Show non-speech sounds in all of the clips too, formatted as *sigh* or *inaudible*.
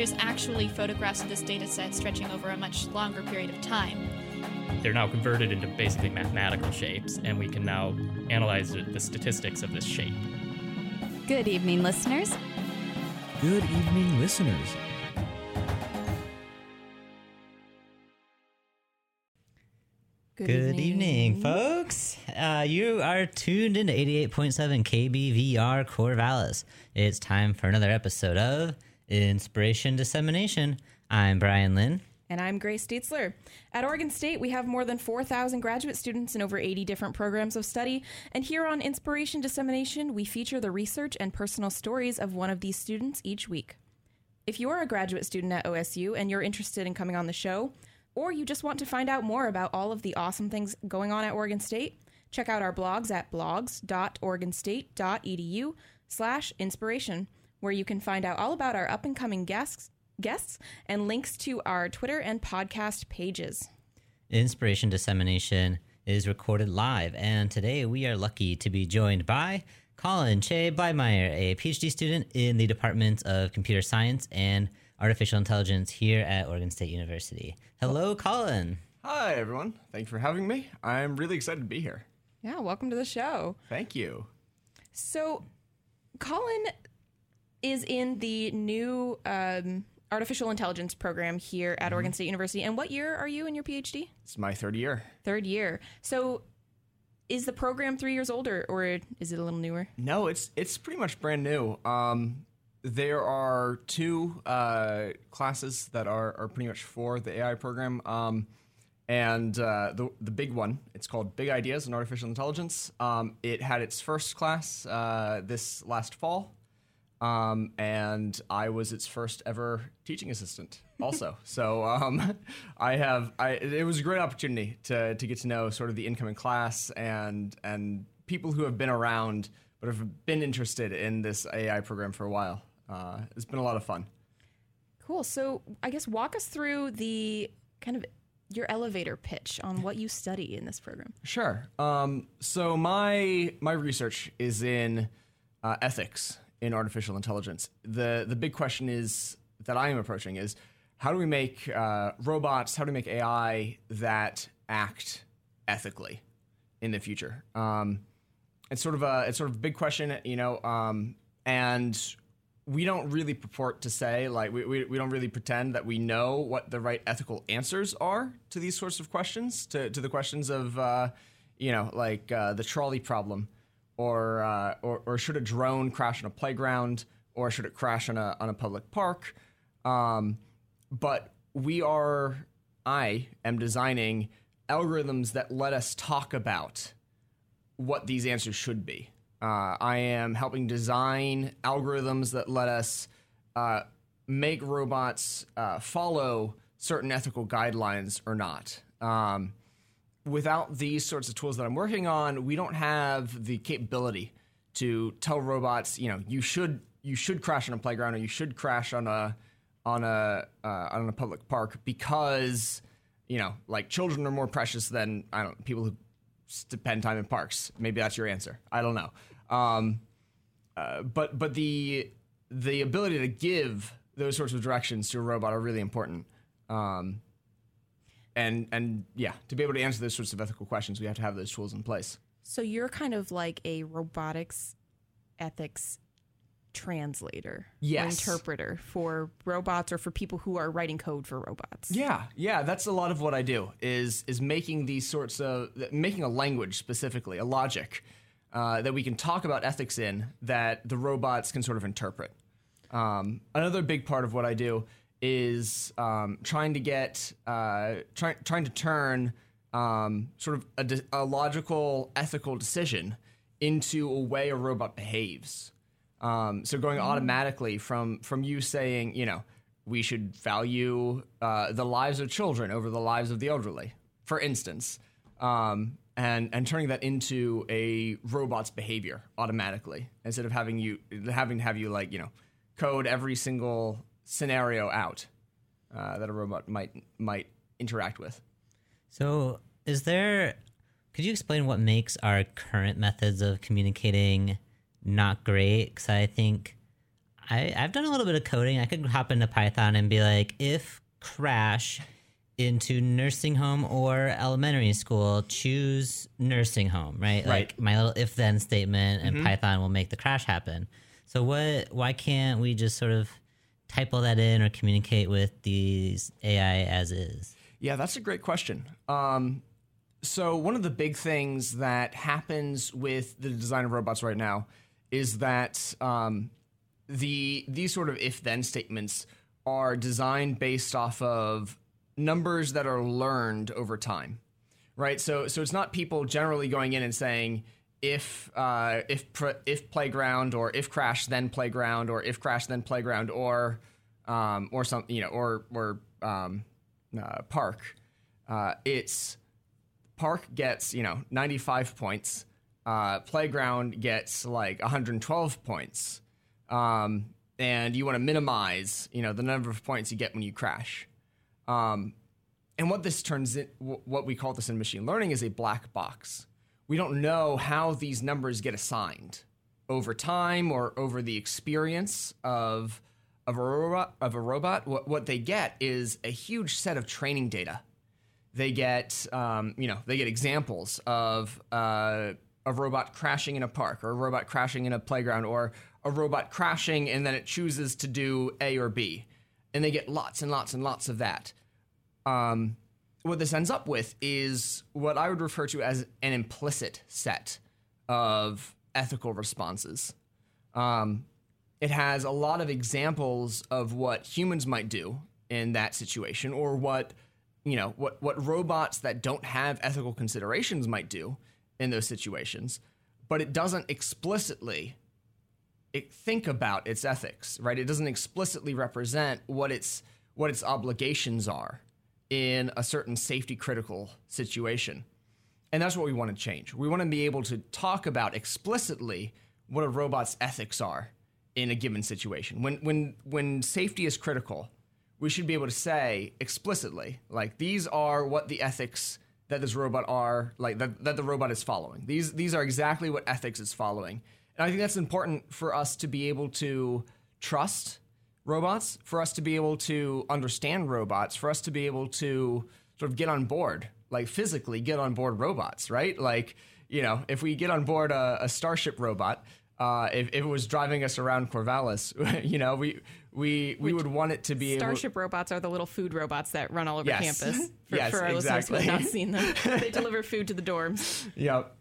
There's actually photographs of this data set stretching over a much longer period of time. They're now converted into basically mathematical shapes, and we can now analyze the statistics of this shape. Good evening, listeners. Good evening, listeners. Good, Good evening. evening. folks. Uh, you are tuned into 88.7 KBVR Corvallis. It's time for another episode of Inspiration Dissemination. I'm Brian Lynn. And I'm Grace Dietzler. At Oregon State, we have more than 4,000 graduate students in over 80 different programs of study. And here on Inspiration Dissemination, we feature the research and personal stories of one of these students each week. If you're a graduate student at OSU and you're interested in coming on the show, or you just want to find out more about all of the awesome things going on at Oregon State, check out our blogs at blogs.oregonstate.edu slash inspiration where you can find out all about our up and coming guests, guests and links to our Twitter and podcast pages. Inspiration Dissemination is recorded live, and today we are lucky to be joined by Colin Shea-Blymyer, a PhD student in the Department of Computer Science and Artificial Intelligence here at Oregon State University. Hello, Colin. Hi, everyone. Thanks for having me. I'm really excited to be here. Yeah, welcome to the show. Thank you. So, Colin is in the new um, artificial intelligence program here at mm-hmm. Oregon State University. And what year are you in your PhD? It's my third year. Third year. So is the program three years older or is it a little newer? No, it's it's pretty much brand new. Um, there are two uh, classes that are, are pretty much for the AI program. Um, and uh, the, the big one, it's called Big Ideas in Artificial Intelligence. Um, it had its first class uh, this last fall. Um, and I was its first ever teaching assistant, also. *laughs* so um, I have, I, it was a great opportunity to to get to know sort of the incoming class and and people who have been around but have been interested in this AI program for a while. Uh, it's been a lot of fun. Cool. So I guess walk us through the kind of your elevator pitch on what you study in this program. Sure. Um, so my my research is in uh, ethics in artificial intelligence. The the big question is that I am approaching is how do we make uh, robots? How do we make AI that act ethically in the future? Um, it's sort of a it's sort of a big question, you know, um, and we don't really purport to say like we, we, we don't really pretend that we know what the right ethical answers are to these sorts of questions to, to the questions of uh, you know like uh, the trolley problem or, uh, or, or should a drone crash on a playground, or should it crash on a on a public park? Um, but we are, I am designing algorithms that let us talk about what these answers should be. Uh, I am helping design algorithms that let us uh, make robots uh, follow certain ethical guidelines or not. Um, without these sorts of tools that I'm working on, we don't have the capability to tell robots, you know, you should you should crash on a playground or you should crash on a on a uh, on a public park because you know, like children are more precious than I don't people who spend time in parks. Maybe that's your answer. I don't know. Um, uh, but but the the ability to give those sorts of directions to a robot are really important. Um, and and yeah, to be able to answer those sorts of ethical questions, we have to have those tools in place. So you're kind of like a robotics ethics translator yes. interpreter for robots or for people who are writing code for robots. Yeah, yeah, that's a lot of what I do is is making these sorts of making a language specifically, a logic uh, that we can talk about ethics in that the robots can sort of interpret. Um, another big part of what I do is um, trying to get uh, trying trying to turn um, sort of a, de- a, logical, ethical decision into a way a robot behaves. Um, so going mm. automatically from from you saying, you know, we should value uh, the lives of children over the lives of the elderly, for instance, um, and and turning that into a robot's behavior automatically instead of having you having to have you like you know code every single scenario out uh, that a robot might might interact with. So, is there? Could you explain what makes our current methods of communicating not great? Because I think I, I've done a little bit of coding. I could hop into Python and be like, if crash into nursing home or elementary school, choose nursing home, right? Right. Like my little if then statement and Mhm. Python will make the crash happen. So what why can't we just sort of type all that in or communicate with these AI as is? Yeah, that's a great question. Um, so one of the big things that happens with the design of robots right now is that um, the these sort of if-then statements are designed based off of numbers that are learned over time, right? So so it's not people generally going in and saying if uh, if if playground or if crash then playground or if crash then playground or um, or some you know or or um, uh, park. Uh, it's park gets you know 95 points. Uh, playground gets like 112 points, um, and you want to minimize you know the number of points you get when you crash. Um, and what this turns in, what we call this in machine learning is a black box. We don't know how these numbers get assigned over time or over the experience of of a robot. Of a robot, what what they get is a huge set of training data. They get um, you know they get examples of uh, a robot crashing in a park or a robot crashing in a playground or a robot crashing and then it chooses to do A or B, and they get lots and lots and lots of that um, what this ends up with is what I would refer to as an implicit set of ethical responses. Um, it has a lot of examples of what humans might do in that situation, or what you know, what what robots that don't have ethical considerations might do in those situations, but it doesn't explicitly think about its ethics, right? It doesn't explicitly represent what its what its obligations are in a certain safety critical situation. And that's what we want to change. We want to be able to talk about explicitly what a robot's ethics are in a given situation. When when when safety is critical, we should be able to say explicitly, like these are what the ethics that this robot are, like that, that the robot is following. These these are exactly what ethics is following. And I think that's important for us to be able to trust robots, for us to be able to understand robots, for us to be able to sort of get on board, like physically get on board robots, right? Like, you know, if we get on board a, a Starship robot, uh, if, if it was driving us around Corvallis, *laughs* you know, we we we would want it to be able. Starship robots are the little food robots that run all over Yes. campus. *laughs* For, Yes, for our listeners who have not seen them, *laughs* they deliver food to the dorms, Yep.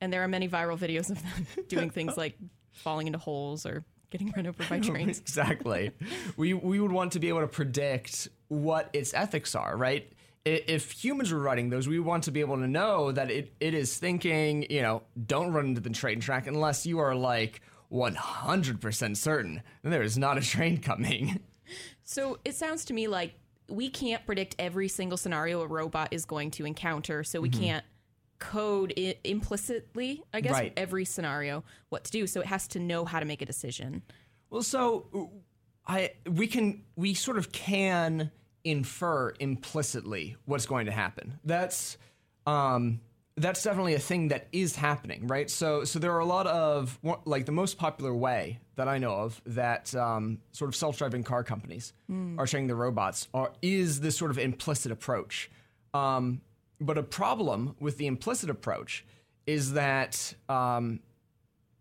and there are many viral videos of them doing things like falling into holes or getting run over by *laughs* trains. exactly. *laughs* we we would want to be able to predict what its ethics are, right? If humans were writing those, we want to be able to know that it, it is thinking, you know, don't run into the train track unless you are like 100% certain that there is not a train coming. *laughs* So it sounds to me like we can't predict every single scenario a robot is going to encounter, so we Mhm. can't code I- implicitly, I guess, Right. every scenario what to do. So it has to know how to make a decision. Well, so I we can we sort of can infer implicitly what's going to happen. That's um that's definitely a thing that is happening, right? So so there are a lot of like the most popular way that I know of that um, sort of self-driving car companies Mm. are training the robots are is this sort of implicit approach. Um, but a problem with the implicit approach is that um,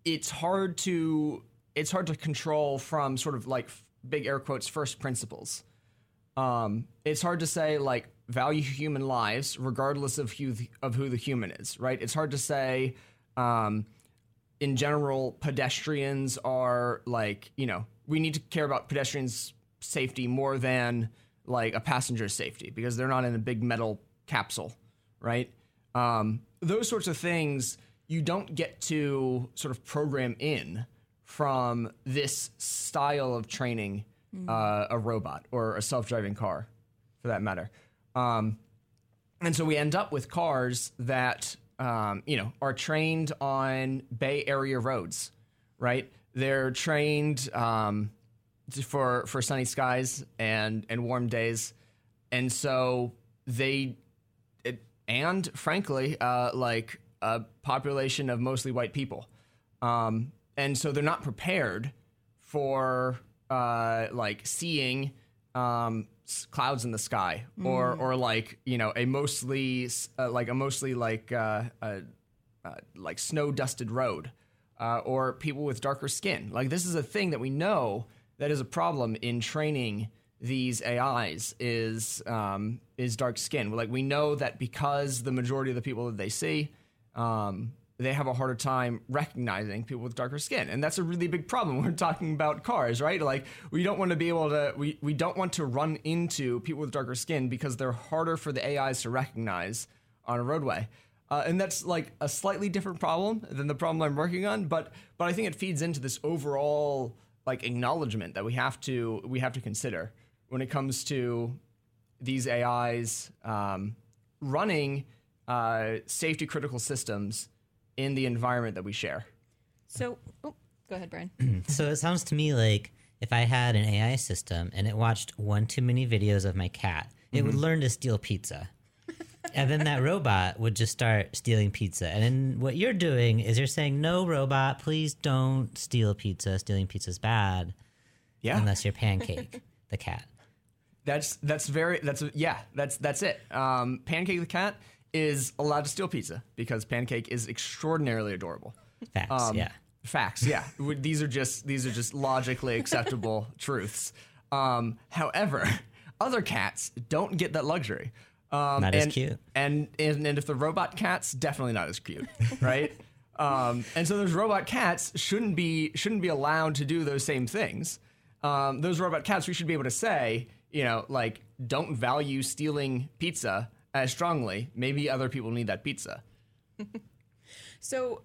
it's hard to it's hard to control from sort of like big air quotes first principles. Um, it's hard to say like value human lives regardless of who the, of who the human is, right? It's hard to say um, in general pedestrians are like you know we need to care about pedestrians' safety more than like a passenger's safety because they're not in a big metal capsule, right? Um, those sorts of things you don't get to sort of program in from this style of training uh, a robot or a self-driving car, for that matter. Um, and so we end up with cars that um, you know are trained on Bay Area roads, right? They're trained um, for for sunny skies and and warm days, and so they and frankly, uh, like a population of mostly white people, um, and so they're not prepared for uh, like seeing um, s- clouds in the sky or or like you know a mostly uh, like a mostly like uh, uh, uh, like snow dusted road uh, or people with darker skin. Like this is a thing that we know that is a problem in training these AIs is um, is dark skin. Like we know that because the majority of the people that they see, um, they have a harder time recognizing people with darker skin, and that's a really big problem. We're talking about cars, right? Like we don't want to be able to we we don't want to run into people with darker skin because they're harder for the AIs to recognize on a roadway. Uh, and that's like a slightly different problem than the problem I'm working on, but but I think it feeds into this overall like acknowledgement that we have to we have to consider when it comes to these AIs um, running uh, safety critical systems in the environment that we share. So, oh, go ahead, Brian. *clears throat* so it sounds to me like if I had an AI system and it watched one too many videos of my cat, it would learn to steal pizza. and then that robot would just start stealing pizza. And then what you're doing is you're saying, no, robot, please don't steal pizza. Stealing pizza is bad. Yeah. Unless you're Pancake, the cat. That's that's very that's yeah that's that's it. Um, Pancake the cat is allowed to steal pizza because Pancake is extraordinarily adorable. Facts, Um, yeah. Facts, yeah. *laughs* These are just these are just logically acceptable *laughs* truths. Um, however, other cats don't get that luxury. Um, Not as cute. And, and and if the robot cats, definitely not as cute, *laughs* right? um, and so those robot cats shouldn't be shouldn't be allowed to do those same things. Um, those robot cats, we should be able to say, you know, like don't value stealing pizza as strongly. Maybe other people need that pizza. *laughs* So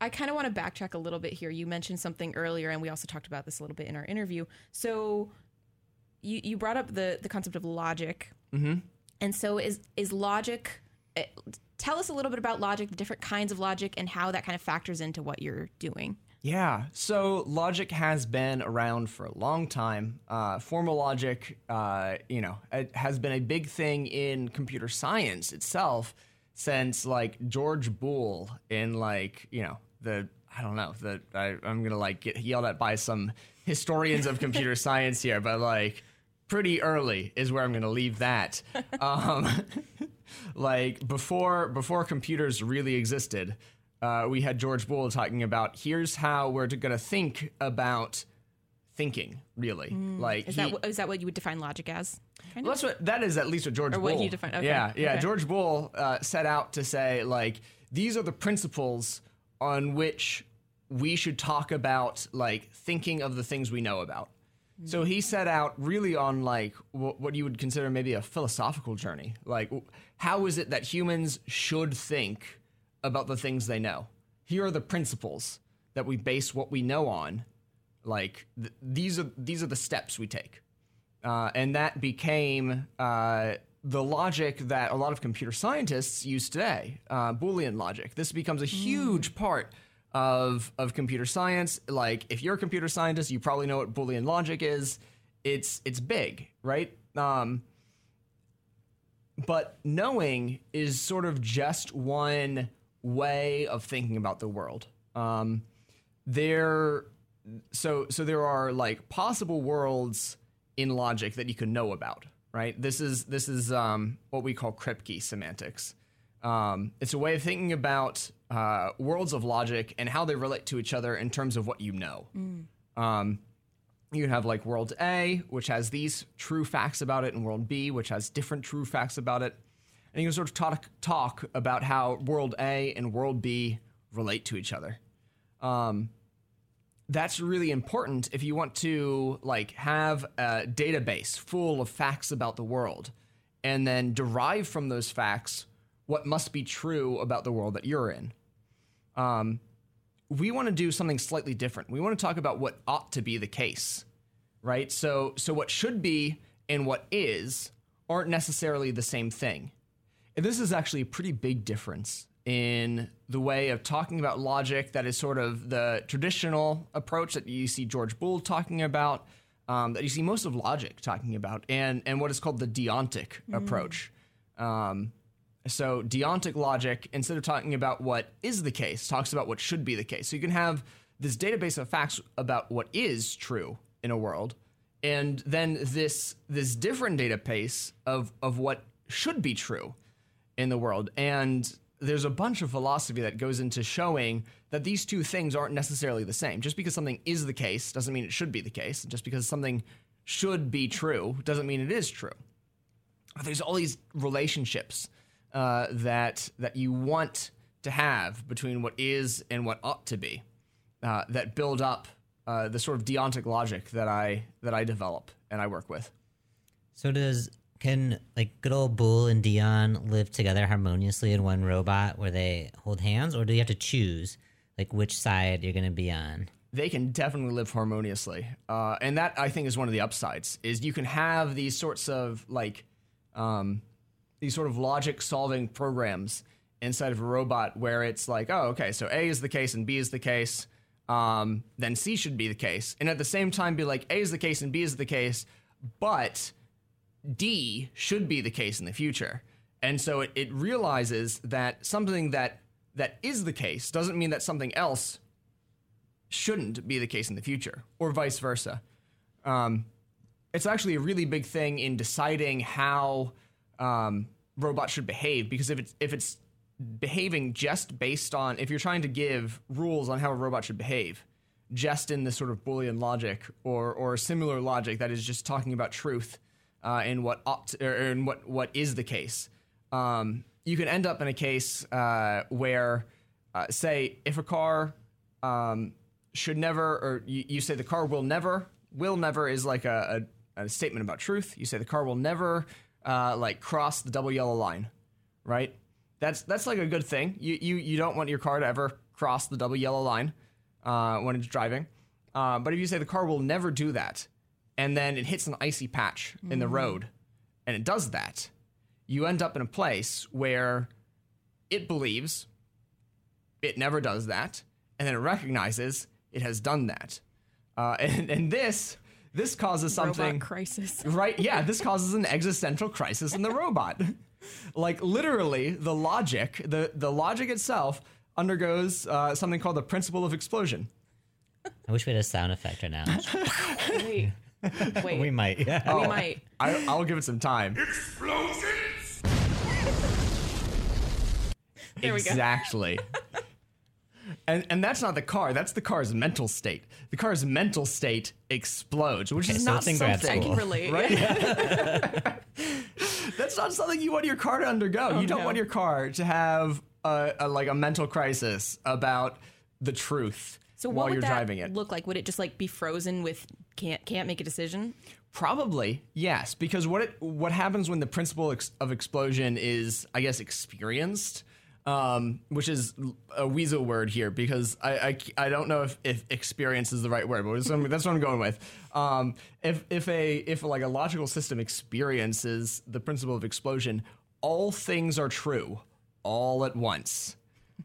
I kind of want to backtrack a little bit here. You mentioned something earlier, and we also talked about this a little bit in our interview. So you you brought up the the concept of logic, mm-hmm. and so is is logic. eh, Tell us a little bit about logic, the different kinds of logic, and how that kind of factors into what you're doing. Yeah, so logic has been around for a long time. Uh, formal logic, uh, you know, it has been a big thing in computer science itself since like George Boole in like you know the I don't know the I, I'm gonna like get yelled at by some historians of computer *laughs* science here, but like pretty early is where I'm gonna leave that. *laughs* Um, *laughs* like before before computers really existed uh, we had George Boole talking about here's how we're going to think about thinking. Really, like Mm. Is he- that that what you would define logic as? Well, that's what that is. At least what George Or Boole. what he defined- okay, Yeah, yeah. okay. George Boole uh, set out to say like these are the principles on which we should talk about like thinking of the things we know about. So he set out really on like wh- what you would consider maybe a philosophical journey. Like, w- how is it that humans should think about the things they know? Here are the principles that we base what we know on. Like th- these are these are the steps we take, uh, and that became uh, the logic that a lot of computer scientists use today, uh, Boolean logic. This becomes a huge part of of computer science. Like if you're a computer scientist, you probably know what Boolean logic is. It's it's big, right? Um, but knowing is sort of just one way of thinking about the world. Um, there, so so there are like possible worlds in logic that you can know about, right? This is this is um, what we call Kripke semantics. Um, it's a way of thinking about uh, worlds of logic and how they relate to each other in terms of what you know. Um, you have like world A, which has these true facts about it, and world B, which has different true facts about it. And you can sort of talk, talk about how world A and world B relate to each other. Um, that's really important if you want to like have a database full of facts about the world and then derive from those facts what must be true about the world that you're in. Um, we want to do something slightly different. We want to talk about what ought to be the case right? So so what should be and what is aren't necessarily the same thing. And this is actually a pretty big difference in the way of talking about logic that is sort of the traditional approach that you see George Boole talking about, um, that you see most of logic talking about, and, and what is called the deontic approach. Um, so, deontic logic, instead of talking about what is the case, talks about what should be the case. So, you can have this database of facts about what is true in a world, and then this this different database of of what should be true in the world. And there's a bunch of philosophy that goes into showing that these two things aren't necessarily the same. Just because something is the case doesn't mean it should be the case. Just because something should be true doesn't mean it is true. There's all these relationships uh, that that you want to have between what is and what ought to be uh, that build up uh, the sort of deontic logic that I that I develop and I work with. So does can like good old Boole and Dion live together harmoniously in one robot where they hold hands, or do you have to choose like which side you're gonna be on? they can definitely live harmoniously uh, and that i think is one of the upsides is you can have these sorts of like um, these sort of logic solving programs inside of a robot where it's like oh okay so a is the case and b is the case um, then c should be the case and at the same time be like a is the case and b is the case but d should be the case in the future and so it, it realizes that something that that is the case doesn't mean that something else shouldn't be the case in the future, or vice versa. Um, it's actually a really big thing in deciding how um, robots should behave because if it's if it's behaving just based on if you're trying to give rules on how a robot should behave, just in this sort of Boolean logic or or similar logic that is just talking about truth uh, in what to, or in what what is the case, um, you can end up in a case uh, where, uh, say, if a car um, should never, or you, you say the car will never, will never is like a, a, a statement about truth. You say the car will never uh, like cross the double yellow line, right? That's that's like a good thing. You you you don't want your car to ever cross the double yellow line uh, when it's driving. Uh, but if you say the car will never do that, and then it hits an icy patch in the road, and it does that, you end up in a place where it believes it never does that, and then it recognizes it has done that. Uh, *laughs* and, and this this causes something Robot crisis. *laughs* right yeah this causes an existential crisis in the robot *laughs* like literally the logic the the logic itself undergoes uh, something called the principle of explosion I wish we had a sound effect right now. Wait, *laughs* wait. we might. Yeah. we oh. might. I, i'll give it some time There we go. exactly and and that's not the car that's the car's mental state the car's mental state explodes which Okay, is so not it's something I can relate. right *laughs* *laughs* that's not something you want your car to undergo oh, you don't no. want your car to have a, a like a mental crisis about the truth So what while would you're that driving it look like? Would it just like be frozen with can't can't make a decision? Probably yes, because what it what happens when the principle ex- of explosion is, I guess, experienced, um, which is a weasel word here because I, I, I don't know if, if experience is the right word, but that's what I'm going with. Um, if if a if like a logical system experiences the principle of explosion, all things are true all at once.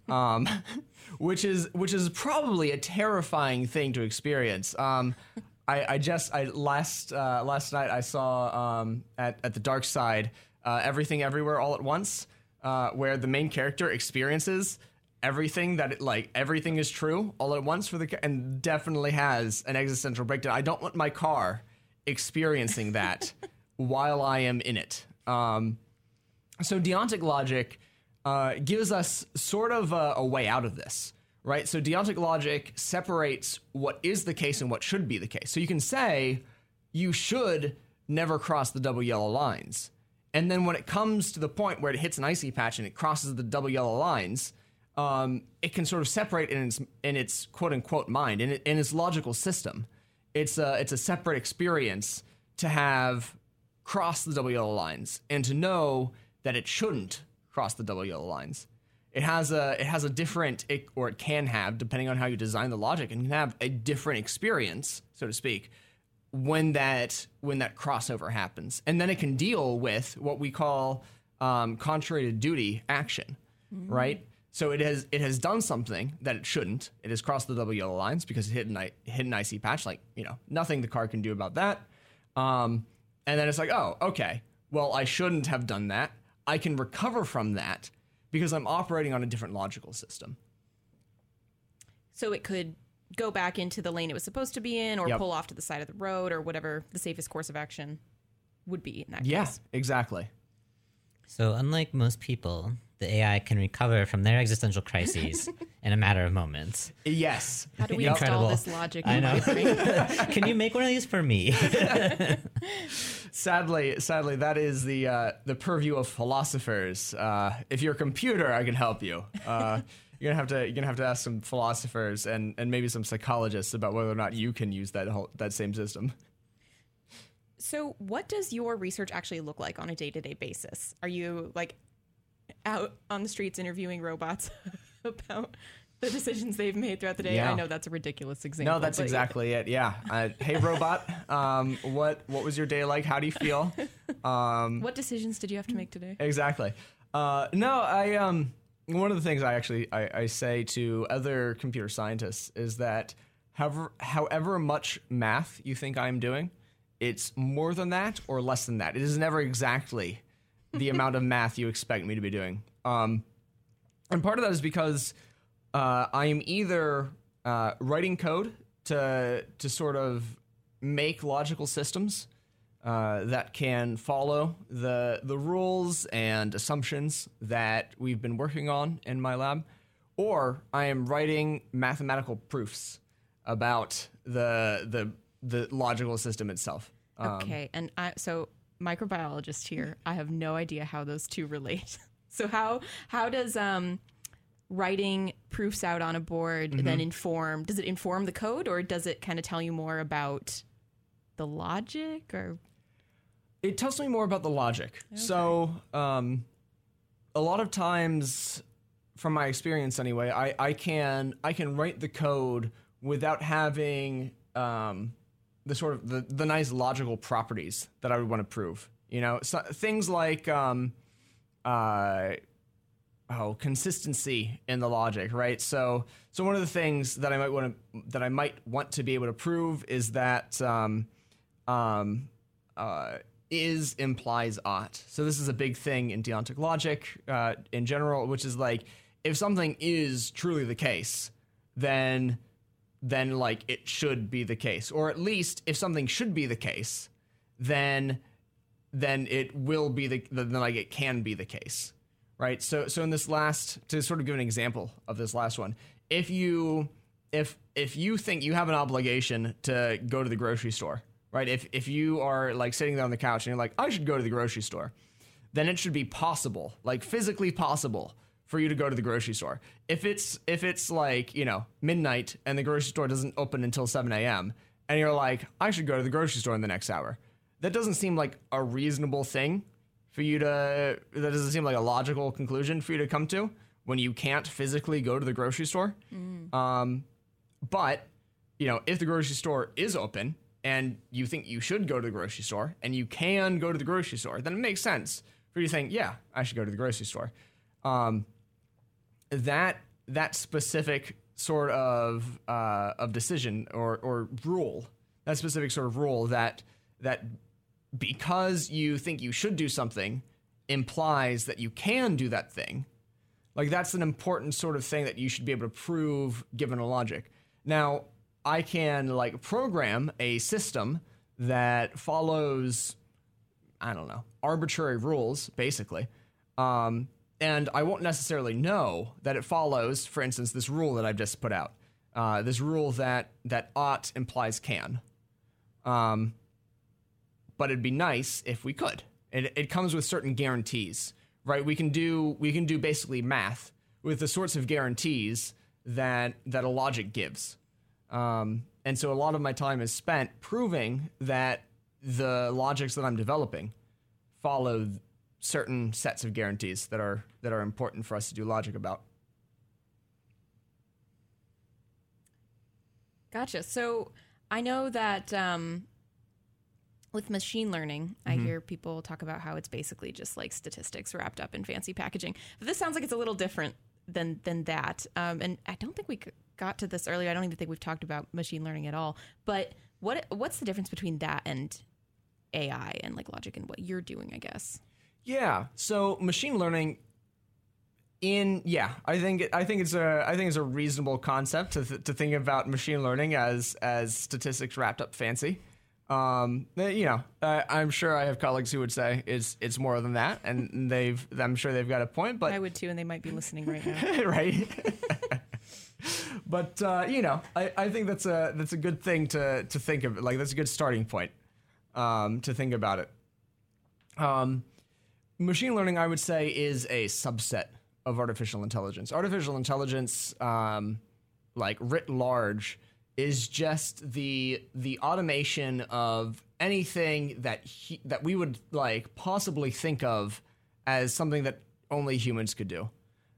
Um, *laughs* which is which is probably a terrifying thing to experience. Um, I, I just I last uh, last night I saw um, at at the dark side uh, everything everywhere all at once, uh, where the main character experiences everything that it, like everything is true all at once for the and definitely has an existential breakdown. I don't want my car experiencing that *laughs* while I am in it. Um, so deontic logic uh, gives us sort of a, a way out of this, right? So deontic logic separates what is the case and what should be the case. So you can say you should never cross the double yellow lines. And then when it comes to the point where it hits an icy patch and it crosses the double yellow lines, um, it can sort of separate in its in its quote unquote mind in, in its logical system. It's a it's a separate experience to have crossed the double yellow lines and to know that it shouldn't cross the double yellow lines. It has a it has a different it, or it can have depending on how you design the logic and can have a different experience, so to speak, when that when that crossover happens, and then it can deal with what we call um, contrary to duty action, right? So it has it has done something that it shouldn't. It has crossed the double yellow lines because it hit an I- hit an IC patch. Like you know, nothing the car can do about that. Um, and then it's like, oh, okay. Well, I shouldn't have done that. I can recover from that because I'm operating on a different logical system. So it could go back into the lane it was supposed to be in, or Yep. pull off to the side of the road, or whatever the safest course of action would be in that Yeah, case. exactly. So, unlike most people, the AI can recover from their existential crises in a matter of moments. Yes. How do we Yep. install this logic? I in know. *laughs* Can you make one of these for me? *laughs* Sadly, sadly, that is the uh, the purview of philosophers. Uh, if you're a computer, I can help you. Uh, you're gonna have to you're gonna have to ask some philosophers and, and maybe some psychologists about whether or not you can use that whole that same system. So, what does your research actually look like on a day to day basis? Are you like out on the streets interviewing robots *laughs* about the decisions they've made throughout the day? Yeah. I know that's a ridiculous example. No, that's exactly it. Yeah. Uh, hey, robot. Um, what what was your day like? How do you feel? *laughs* Um, What decisions did you have to make today? Exactly. Uh, no, I um one of the things I actually I, I say to other computer scientists is that however however much math you think I'm doing, it's more than that or less than that. It is never exactly the amount of math you expect me to be doing. Um, and part of that is because uh, I am either uh, writing code to to sort of make logical systems uh, that can follow the the rules and assumptions that we've been working on in my lab, or I am writing mathematical proofs about the the the logical system itself. Um, Okay, and I, so microbiologist here. I have no idea how those two *laughs* relate. so how how does um, writing proofs out on a board Mm-hmm. then inform? Does it inform the code, or does it kind of tell you more about the logic? Or it tells me more about the logic. So, um, a lot of times, from my experience anyway, I, I can I can write the code without having um, the sort of the, the nice logical properties that I would want to prove. You know, so, things like um, uh, oh consistency in the logic, right? So so one of the things that I might want to that I might want to be able to prove is that um, um, uh, is implies ought. So this is a big thing in deontic logic uh, in general, which is like if something is truly the case, then then like it should be the case, or at least if something should be the case, then then it will be the then like it can be the case, right? So so in this last to sort of give an example of this last one, if you if if you think you have an obligation to go to the grocery store, right? If if you are like sitting there on the couch and you're like, I should go to the grocery store, then it should be possible, like physically possible for you to go to the grocery store. If it's if it's like, you know, midnight and the grocery store doesn't open until 7 a.m. and you're like, I should go to the grocery store in the next hour. That doesn't seem like a reasonable thing for you to that doesn't seem like a logical conclusion for you to come to when you can't physically go to the grocery store. Um, but you know, if the grocery store is open and you think you should go to the grocery store and you can go to the grocery store, then it makes sense for you to think, yeah, I should go to the grocery store. Um, that that specific sort of uh, of decision or or rule, that specific sort of rule that that because you think you should do something implies that you can do that thing. Like that's an important sort of thing that you should be able to prove given a logic. Now, I can like program a system that follows I don't know, arbitrary rules basically. Um, and I won't necessarily know that it follows, for instance, this rule that I've just put out. Uh, this rule that that ought implies can. Um, but it'd be nice if we could. It, it comes with certain guarantees, right? We can do we can do basically math with the sorts of guarantees that that a logic gives. Um, and so a lot of my time is spent proving that the logics that I'm developing follow certain sets of guarantees that are that are important for us to do logic about. Gotcha. So I know that um, with machine learning, I Mm-hmm. hear people talk about how it's basically just like statistics wrapped up in fancy packaging. But this sounds like it's a little different than than that. Um, and I don't think we got to this earlier. I don't even think we've talked about machine learning at all. But what what's the difference between that and AI and like logic and what you're doing? I guess. Yeah. So machine learning in yeah, I think I think it's a I think it's a reasonable concept to th- to think about machine learning as as statistics wrapped up fancy. Um, eh, you know, uh, I'm sure I have colleagues who would say it's it's more than that, and they've I'm sure they've got a point, but I would too, and they might be listening right now. *laughs* right? *laughs* but uh, you know, I, I think that's a that's a good thing to to think of. Like that's a good starting point um, to think about it. Um, machine learning, I would say, is a subset of artificial intelligence. Artificial intelligence, um, like writ large, is just the the automation of anything that he, that we would like possibly think of as something that only humans could do.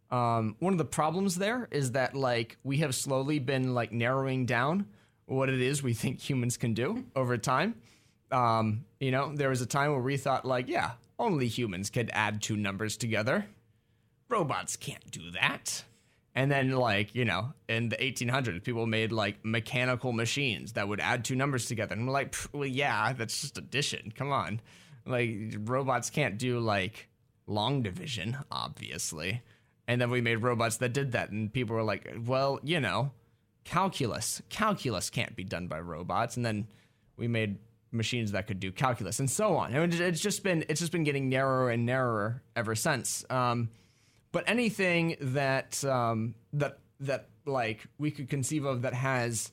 Um, one of the problems there is that like we have slowly been like narrowing down what it is we think humans can do over time. Um, you know, there was a time where we thought like, yeah, only humans could add two numbers together. Robots can't do that. And then like, you know, in the 1800s, people made like mechanical machines that would add two numbers together. And we're like, well, yeah, that's just addition. Come on. Like robots can't do like long division, obviously. And then we made robots that did that, and people were like, "Well, you know, calculus, calculus can't be done by robots." And then we made machines that could do calculus, and so on. And it's just been it's just been getting narrower and narrower ever since. Um, but anything that um, that that like we could conceive of that has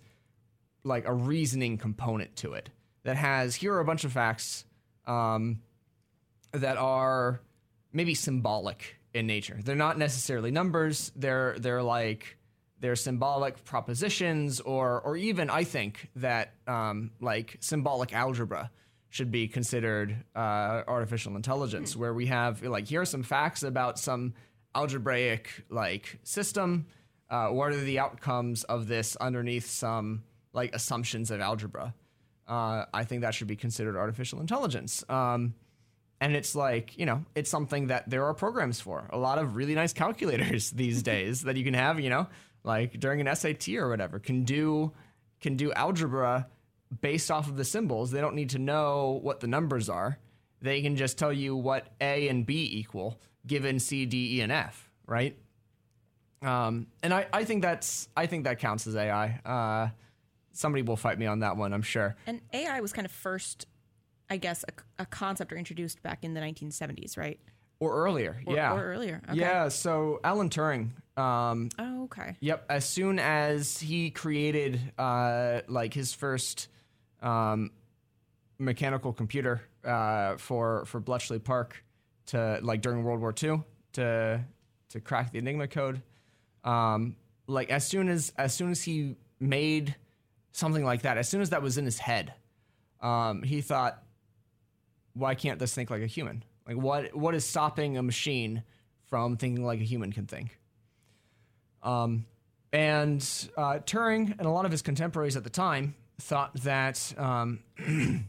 like a reasoning component to it, that has here are a bunch of facts um, that are maybe symbolic in nature. They're not necessarily numbers. They're they're like they're symbolic propositions, or or even I think that um, like symbolic algebra should be considered uh, artificial intelligence, where we have like here are some facts about some algebraic like system. Uh, what are the outcomes of this underneath some like assumptions of algebra? Uh, I think that should be considered artificial intelligence. Um, and it's like you know it's something that there are programs for a lot of really nice calculators *laughs* these *laughs* days that you can have you know like during an sat or whatever can do can do algebra based off of the symbols they don't need to know what the numbers are they can just tell you what a and b equal given c d e and f right um, and I, I think that's i think that counts as ai uh, somebody will fight me on that one i'm sure And AI was kind of first, I guess, a, a concept or introduced back in the 1970s, right? or earlier Or, yeah Or earlier. Okay. yeah so alan turing um, Oh, okay. Yep. As soon as he created uh, like his first um, mechanical computer uh, for for Bletchley Park to like during World War II to to crack the Enigma code, um, like as soon as as soon as he made something like that, as soon as that was in his head, um, he thought, why can't this think like a human? Like what what is stopping a machine from thinking like a human can think? Um, and uh, Turing and a lot of his contemporaries at the time thought that um, *clears throat*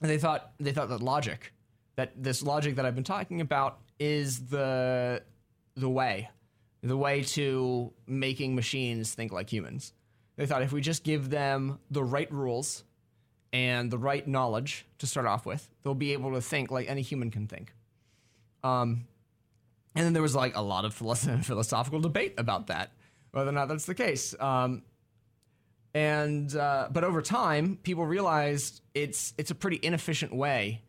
they thought they thought that logic, that this logic that I've been talking about, is the the way, the way to making machines think like humans. They thought if we just give them the right rules and the right knowledge to start off with, they'll be able to think like any human can think. Um, and then there was like a lot of *laughs* philosophical debate about that, whether or not that's the case. Um, and uh, but over time, people realized it's it's a pretty inefficient way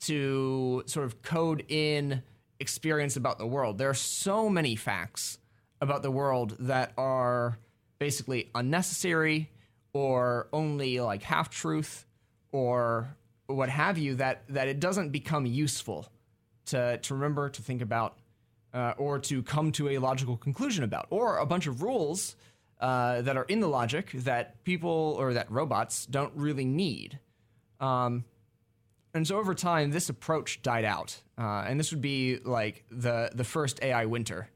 to sort of code in experience about the world. There are so many facts about the world that are basically unnecessary or only like half truth or what have you that that it doesn't become useful to to remember to think about uh, or to come to a logical conclusion about, or a bunch of rules uh, that are in the logic that people or that robots don't really need. Um, and so over time, this approach died out, uh, and this would be like the the first AI winter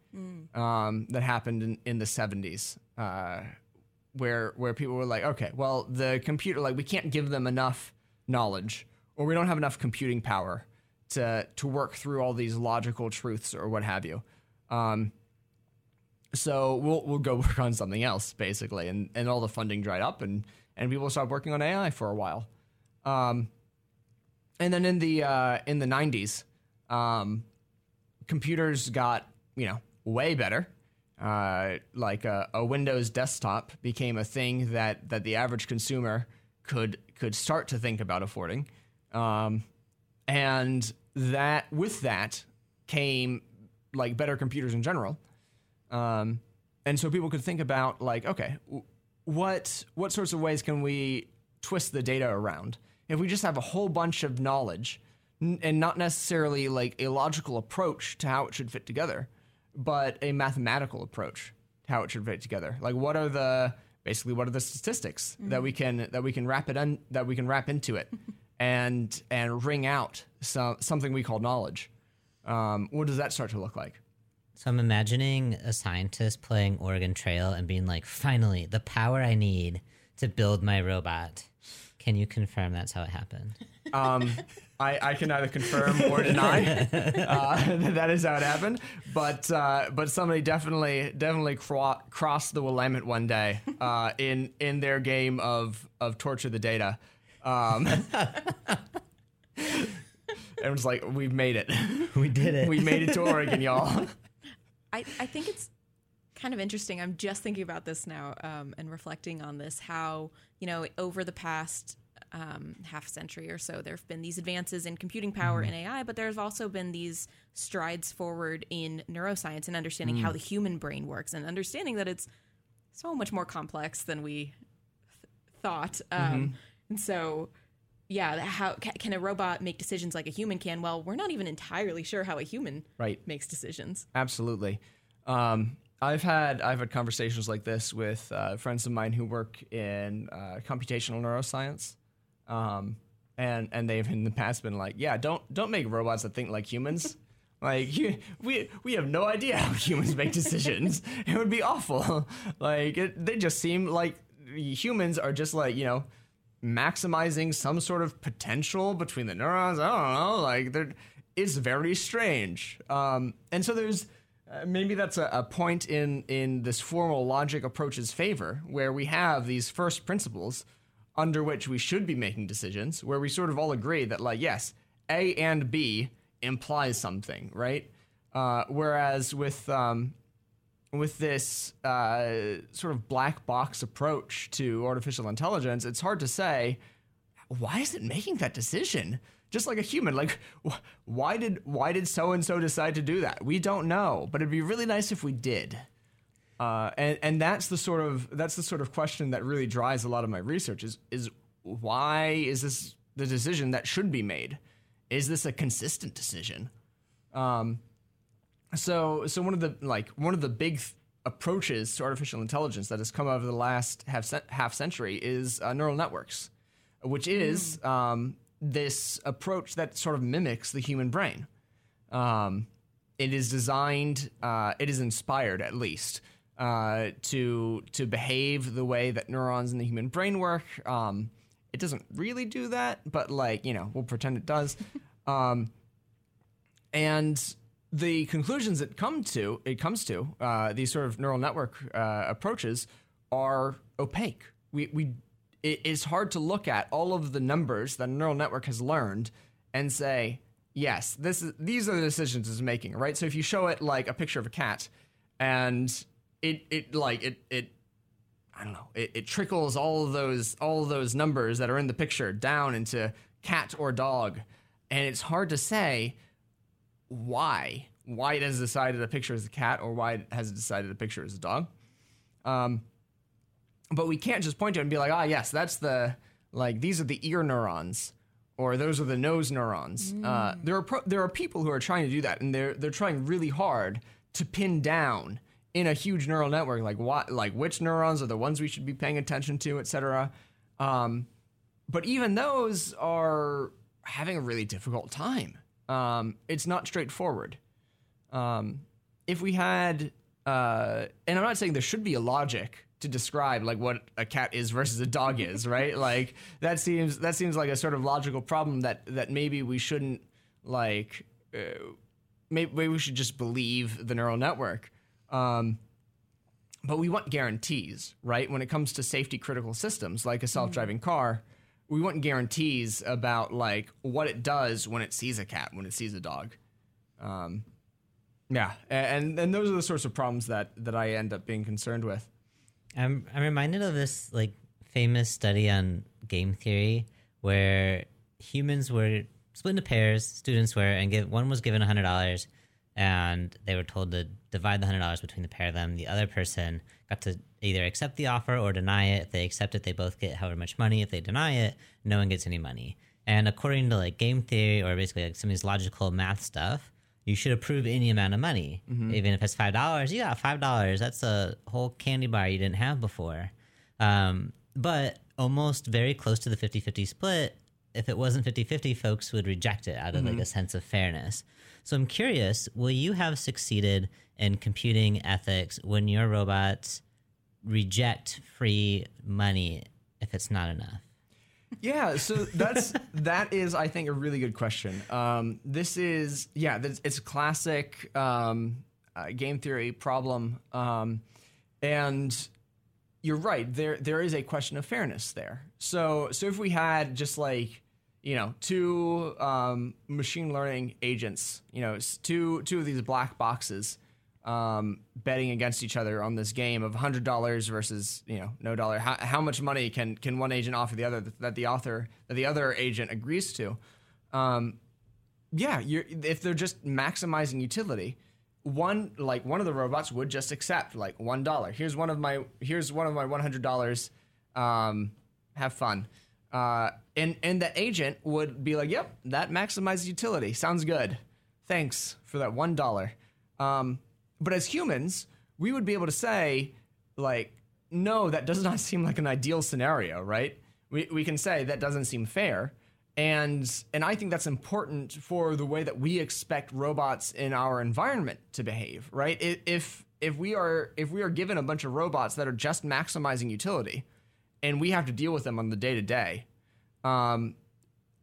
um, that happened in, in the seventies, uh, where where people were like, okay, well, the computer like we can't give them enough knowledge or we don't have enough computing power to to work through all these logical truths or what have you. Um, so we'll we'll go *laughs* work on something else basically, and and all the funding dried up, and and people stopped working on AI for a while. Um, and then in the uh, in the '90s, um, computers got you know way better. Uh, like a, a Windows desktop became a thing that that the average consumer could could start to think about affording, um, and that with that came like better computers in general. Um, and so people could think about like, okay, what what sorts of ways can we twist the data around? If we just have a whole bunch of knowledge and not necessarily like a logical approach to how it should fit together, but a mathematical approach to how it should fit together. Like, what are the basically what are the statistics mm-hmm. that we can that we can wrap it in, that we can wrap into it, and and wring out some something we call knowledge. Um, what does that start to look like? So I'm imagining a scientist playing Oregon Trail and being like, finally, the power I need to build my robot. Can you confirm that's how it happened? Um, I, I can neither confirm or deny *laughs* uh, that is how it happened. But uh, but somebody definitely definitely cro- crossed the Willamette one day uh, in in their game of of torture the data. Um, *laughs* was like, we've made it. *laughs* We did it. we made it to Oregon, y'all. I, I think it's kind of interesting. I'm just thinking about this now um, and reflecting on this. How you know over the past um, half century or so, there have been these advances in computing power mm. and AI, but there's also been these strides forward in neuroscience and understanding mm. how the human brain works and understanding that it's so much more complex than we th- thought. Um, mm-hmm. And so, yeah, how can a robot make decisions like a human can? Well, we're not even entirely sure how a human right. makes decisions. Absolutely. Um, I've had I've had conversations like this with uh, friends of mine who work in uh, computational neuroscience, um, and and they've in the past been like, yeah, don't don't make robots that think like humans. *laughs* like you, we we have no idea how humans make decisions. *laughs* it would be awful. *laughs* like it, they just seem like humans are just like you know maximizing some sort of potential between the neurons. I don't know. Like they're it's very strange. Um, and so there's uh, maybe that's a, a, point in in this formal logic approach's favor, where we have these first principles under which we should be making decisions, where we sort of all agree that like yes, A and B implies something, right? Uh, whereas with um, with this uh, sort of black box approach to artificial intelligence, it's hard to say why is it making that decision? Just like a human like why did why did so and so decide to do that? We don't know but it'd be really nice if we did. Uh, and and that's the sort of that's the sort of question that really drives a lot of my research is is why is this the decision that should be made? Is this a consistent decision? Um, so so one of the like one of the big th- approaches to artificial intelligence that has come over the last half half century is uh, neural networks which is mm. um, this approach that sort of mimics the human brain. Um, it is designed, uh, it is inspired at least uh, to to behave the way that neurons in the human brain work. Um, it doesn't really do that, but like you know, we'll pretend it does. *laughs* um, and the conclusions it come to it comes to uh, these sort of neural network uh, approaches are opaque. We we it is hard to look at all of the numbers that a neural network has learned and say, yes, this is, these are the decisions it's making, right? So if you show it like a picture of a cat and it, it like, it, it, I don't know, it, it trickles all those, all those numbers that are in the picture down into cat or dog. And it's hard to say why, why it has decided a picture is a cat or why it has decided a picture is a dog. Um, but we can't just point to it and be like, ah, yes, that's the like these are the ear neurons or those are the nose neurons. Mm. Uh, there are pro- there are people who are trying to do that, and they're they're trying really hard to pin down in a huge neural network like what like which neurons are the ones we should be paying attention to, etc. Um, but even those are having a really difficult time. Um, it's not straightforward. Um, if we had, uh, and I'm not saying there should be a logic to describe like what a cat is versus a dog is, *laughs* right? Like that seems that seems like a sort of logical problem that that maybe we shouldn't like. Uh, maybe, maybe we should just believe the neural network. Um, but we want guarantees, right? When it comes to safety critical systems like a self driving car, we want guarantees about like what it does when it sees a cat, when it sees a dog. Um, yeah, and and those are the sorts of problems that that I end up being concerned with. I'm I'm reminded of this like famous study on game theory where humans were split into pairs, students were, and give one was given hundred dollars, and they were told to divide the hundred dollars between the pair of them. The other person got to either accept the offer or deny it. If they accept it, they both get however much money. If they deny it, no one gets any money. And according to like game theory or basically like some of these logical math stuff, you should approve any amount of money. Even if it's five dollars, you got five dollars. That's a whole candy bar you didn't have before. Um, but almost very close to the 50-50 split, if it wasn't 50-50, folks would reject it out of like a sense of fairness. So I'm curious, will you have succeeded in computing ethics when your robots reject free money if it's not enough? Yeah, so that's *laughs* that is I think a really good question. Um, this is yeah, this, it's a classic um, uh, game theory problem, um, and you're right. There there is a question of fairness there. So so if we had just like you know two um, machine learning agents, you know two two of these black boxes um, betting against each other on this game of hundred dollars versus you know no dollar. How, how much money can can one agent offer the other that, that the author that the other agent agrees to? Um, yeah, if they're just maximizing utility, one like one of the robots would just accept like one dollar. Here's one of my here's one of my one hundred dollars. Um, have fun. Uh, and and the agent would be like, "Yep, that maximizes utility. Sounds good. Thanks for that one dollar." Um, but as humans, we would be able to say, like, no, that does not *laughs* seem like an ideal scenario, right? We, we can say that doesn't seem fair. And and I think that's important for the way that we expect robots in our environment to behave, right? If if we are if we are given a bunch of robots that are just maximizing utility, and we have to deal with them on the day to day,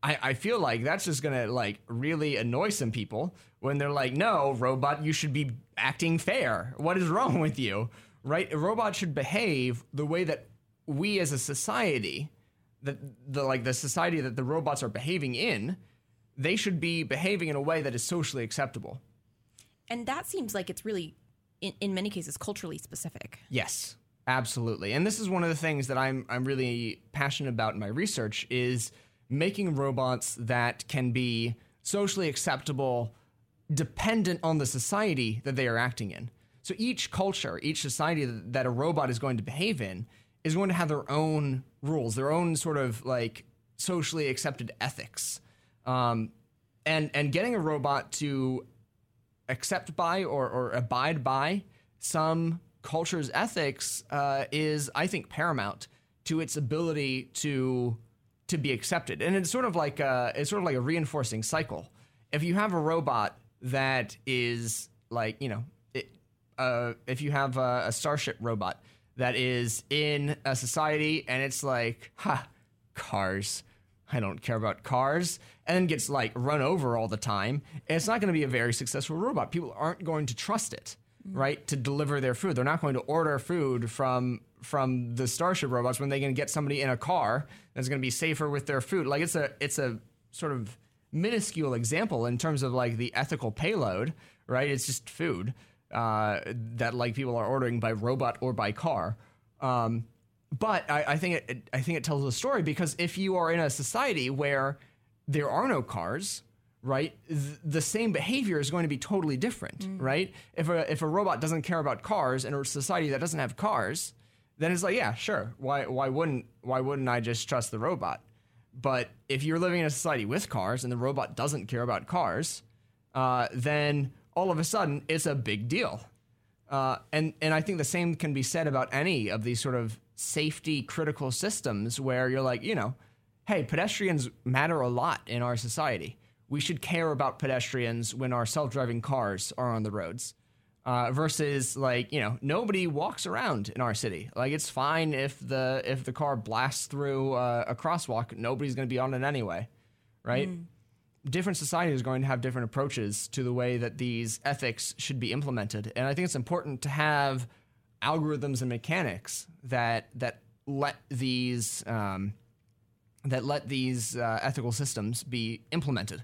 I, I feel like that's just gonna like really annoy some people when they're like, no, robot, you should be acting fair. What is wrong with you? Right? A robot should behave the way that we as a society, that the like the society that the robots are behaving in, they should be behaving in a way that is socially acceptable. And that seems like it's really, in, in many cases, culturally specific. Yes, absolutely. And this is one of the things that I'm I'm really passionate about in my research is making robots that can be socially acceptable dependent on the society that they are acting in. So each culture, each society that a robot is going to behave in is going to have their own rules, their own sort of like socially accepted ethics. Um, and and getting a robot to accept by or, or abide by some culture's ethics uh, is, I think, paramount to its ability to to be accepted. And it's sort of like a, it's sort of like a reinforcing cycle. If you have a robot that is like you know, it, uh, if you have a, a starship robot that is in a society and it's like, ha, cars. I don't care about cars, and gets like run over all the time, it's not going to be a very successful robot. People aren't going to trust it, right, to deliver their food. They're not going to order food from from the Starship robots when they can get somebody in a car that's going to be safer with their food. Like it's a it's a sort of minuscule example in terms of like the ethical payload, right? It's just food uh, that like people are ordering by robot or by car. Um, but I, I think it, it, I think it tells a story because if you are in a society where there are no cars, right, th- the same behavior is going to be totally different, right? If a if a robot doesn't care about cars in a society that doesn't have cars, then it's like, yeah, sure. Why why wouldn't why wouldn't I just trust the robot? But if you're living in a society with cars and the robot doesn't care about cars, uh, then all of a sudden it's a big deal. Uh, and and I think the same can be said about any of these sort of safety critical systems where you're like, you know, hey, pedestrians matter a lot in our society. We should care about pedestrians when our self driving cars are on the roads. Uh, versus like you know nobody walks around in our city. Like it's fine if the if the car blasts through uh, a crosswalk nobody's going to be on it anyway right? Different societies are going to have different approaches to the way that these ethics should be implemented. And i think it's important to have algorithms and mechanics that that let these um, that let these uh, ethical systems be implemented.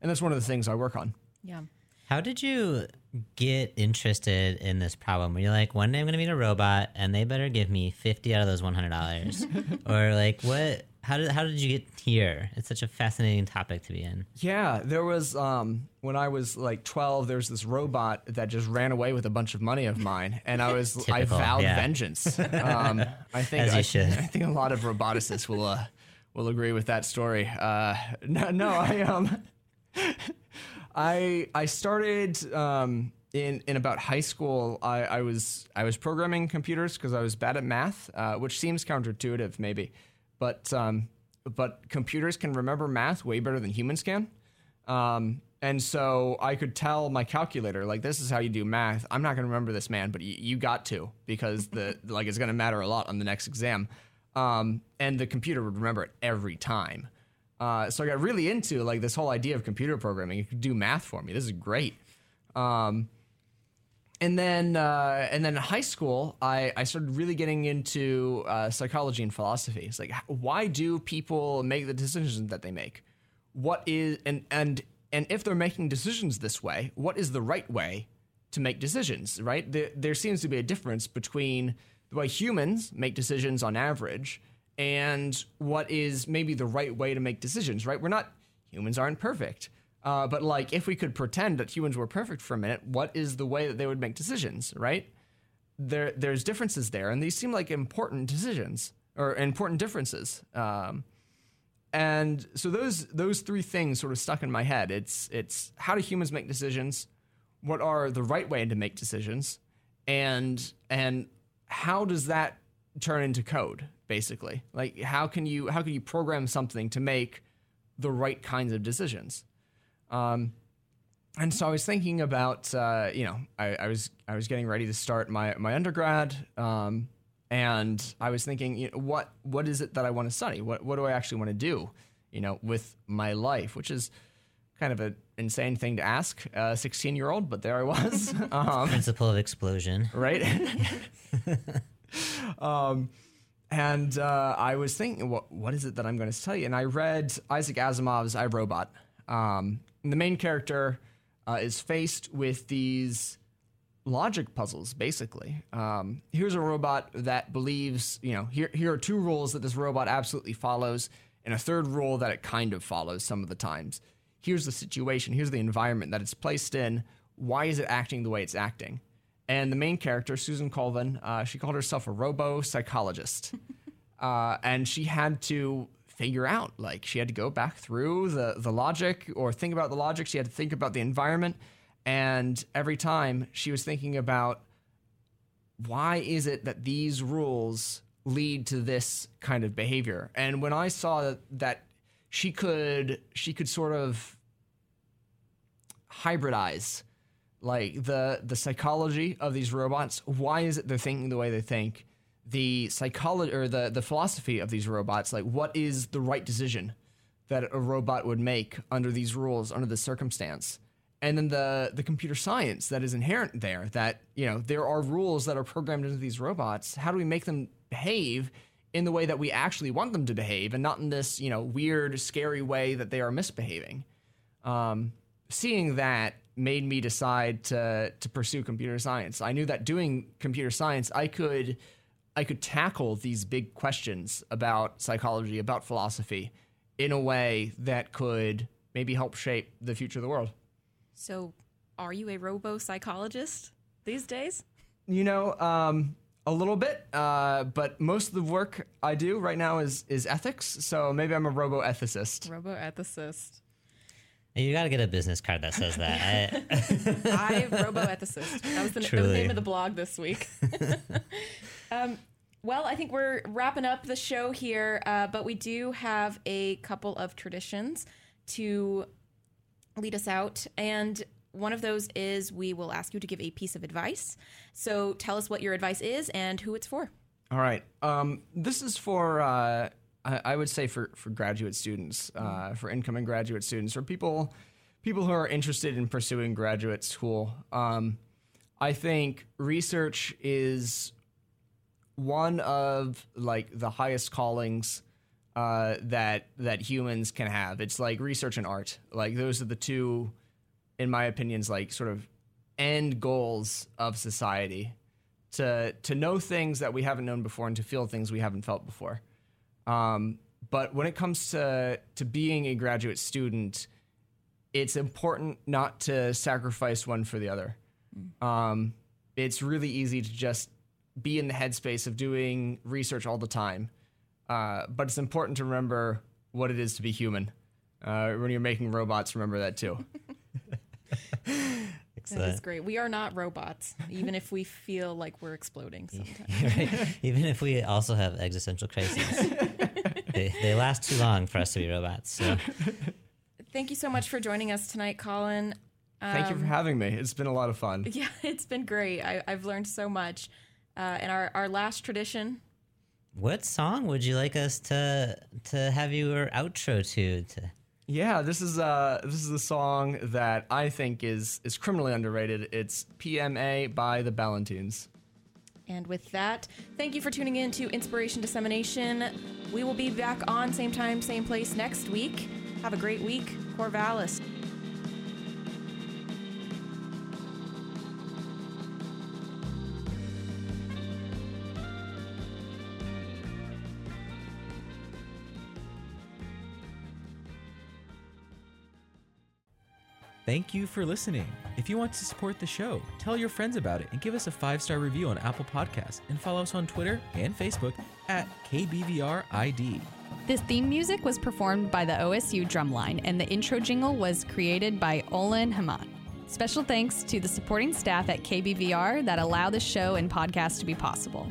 And that's one of the things i work on. Yeah. How did you get interested in this problem? Were you like, one day I'm going to meet a robot and they better give me 50 out of those $100? *laughs* or like, what? How did, how did you get here? It's such a fascinating topic to be in. Yeah, there was um when I was like 12 there was this robot that just ran away with a bunch of money of mine and I was I vowed yeah. vengeance. *laughs* Um I think As you I, should. I think a lot of roboticists will uh will agree with that story. Uh no no I um *laughs* I I started um in, in about high school, I, I was I was programming computers because I was bad at math, uh, which seems counterintuitive maybe, but um, but computers can remember math way better than humans can, um, and so I could tell my calculator like this is how you do math. I'm not going to remember this, man, but y- you got to because the *laughs* like it's going to matter a lot on the next exam, um, and the computer would remember it every time. Uh, so I got really into like this whole idea of computer programming. It could do math for me. This is great. Um, and then uh, and then in high school, I, I started really getting into uh, psychology and philosophy. It's like, why do people make the decisions that they make? What is and and and if they're making decisions this way, what is the right way to make decisions? Right? There, there seems to be a difference between the way humans make decisions on average and what is maybe the right way to make decisions. Right? We're not humans aren't perfect. Uh, but like, if we could pretend that humans were perfect for a minute, what is the way that they would make decisions, right? There, there's differences there, and these seem like important decisions or important differences. Um, and so those those three things sort of stuck in my head. It's it's how do humans make decisions? What are the right way to make decisions? And and how does that turn into code? Basically, like how can you how can you program something to make the right kinds of decisions? Um, and so I was thinking about, uh, you know, I, I was I was getting ready to start my my undergrad, um, and I was thinking, you know, what what is it that I want to study? What what do I actually want to do, you know, with my life? Which is kind of an insane thing to ask a 16 year old, but there I was. *laughs* um, Principle of explosion. right? *laughs* *laughs* *laughs* um, and uh, I was thinking, what what is it that I'm going to tell you? And I read Isaac Asimov's I Robot. Um, the main character uh, is faced with these logic puzzles, basically. Um, here's a robot that believes, you know, here here are two rules that this robot absolutely follows, and a third rule that it kind of follows some of the times. Here's the situation. Here's the environment that it's placed in. Why is it acting the way it's acting? And the main character, Susan Calvin, uh, she called herself a robo psychologist. *laughs* uh, and she had to figure out, like, she had to go back through the, the logic or think about the logic. She had to think about the environment. And every time she was thinking about why is it that these rules lead to this kind of behavior? And when I saw that, that she could she could sort of hybridize like the the psychology of these robots why is it they're thinking the way they think? The psychology or the the philosophy of these robots like what is the right decision that a robot would make under these rules under this circumstance? And then the the computer science that is inherent there that you know there are rules that are programmed into these robots. How do we make them behave in the way that we actually want them to behave and not in this you know weird scary way that they are misbehaving? Um, seeing that made me decide to to pursue computer science. I knew that doing computer science, I could I could tackle these big questions about psychology, about philosophy, in a way that could maybe help shape the future of the world. So, are you a robo psychologist these days? You know, um, a little bit, uh, but most of the work I do right now is is ethics. So maybe I'm a robo ethicist. Robo ethicist. You got to get a business card that says that. *laughs* I, I robo ethicist. That was the, that was the name of the blog this week. *laughs* um, well, I think we're wrapping up the show here, uh, but we do have a couple of traditions to lead us out. And one of those is we will ask you to give a piece of advice. So tell us what your advice is and who it's for. All right. Um, this is for, uh, I, I would say, for, for graduate students, uh, for incoming graduate students, for people people who are interested in pursuing graduate school. Um, I think research is one of like the highest callings uh, that that humans can have. It's like research and art. Like those are the two, in my opinions, like sort of end goals of society. To to know things that we haven't known before and to feel things we haven't felt before. Um, but when it comes to to being a graduate student, it's important not to sacrifice one for the other. Um, it's really easy to just be in the headspace of doing research all the time, uh, but it's important to remember what it is to be human. Uh, when you're making robots, remember that too. *laughs* That is great. We are not robots, even if we feel like we're exploding *laughs* sometimes. Even if we also have existential crises, *laughs* they, they last too long for us to be robots. So. Thank you so much for joining us tonight, Colin. Thank you for Um, having me. It's been a lot of fun. *laughs* Yeah, it's been great. I, I've learned so much. Uh, and our, our last tradition What song would you like us to to have your outro to? to? Yeah, this is uh this is a song that I think is is criminally underrated. It's PMA by the Ballantines. And with that, thank you for tuning in to Inspiration Dissemination. We will be back on same time, same place next week. Have a great week. Corvallis. Thank you for listening. If you want to support the show, tell your friends about it and give us a five star review on Apple Podcasts and follow us on Twitter and Facebook at KBVRID. This theme music was performed by the OSU Drumline, and the intro jingle was created by Olin Haman. Special thanks to the supporting staff at KBVR that allow the show and podcast to be possible.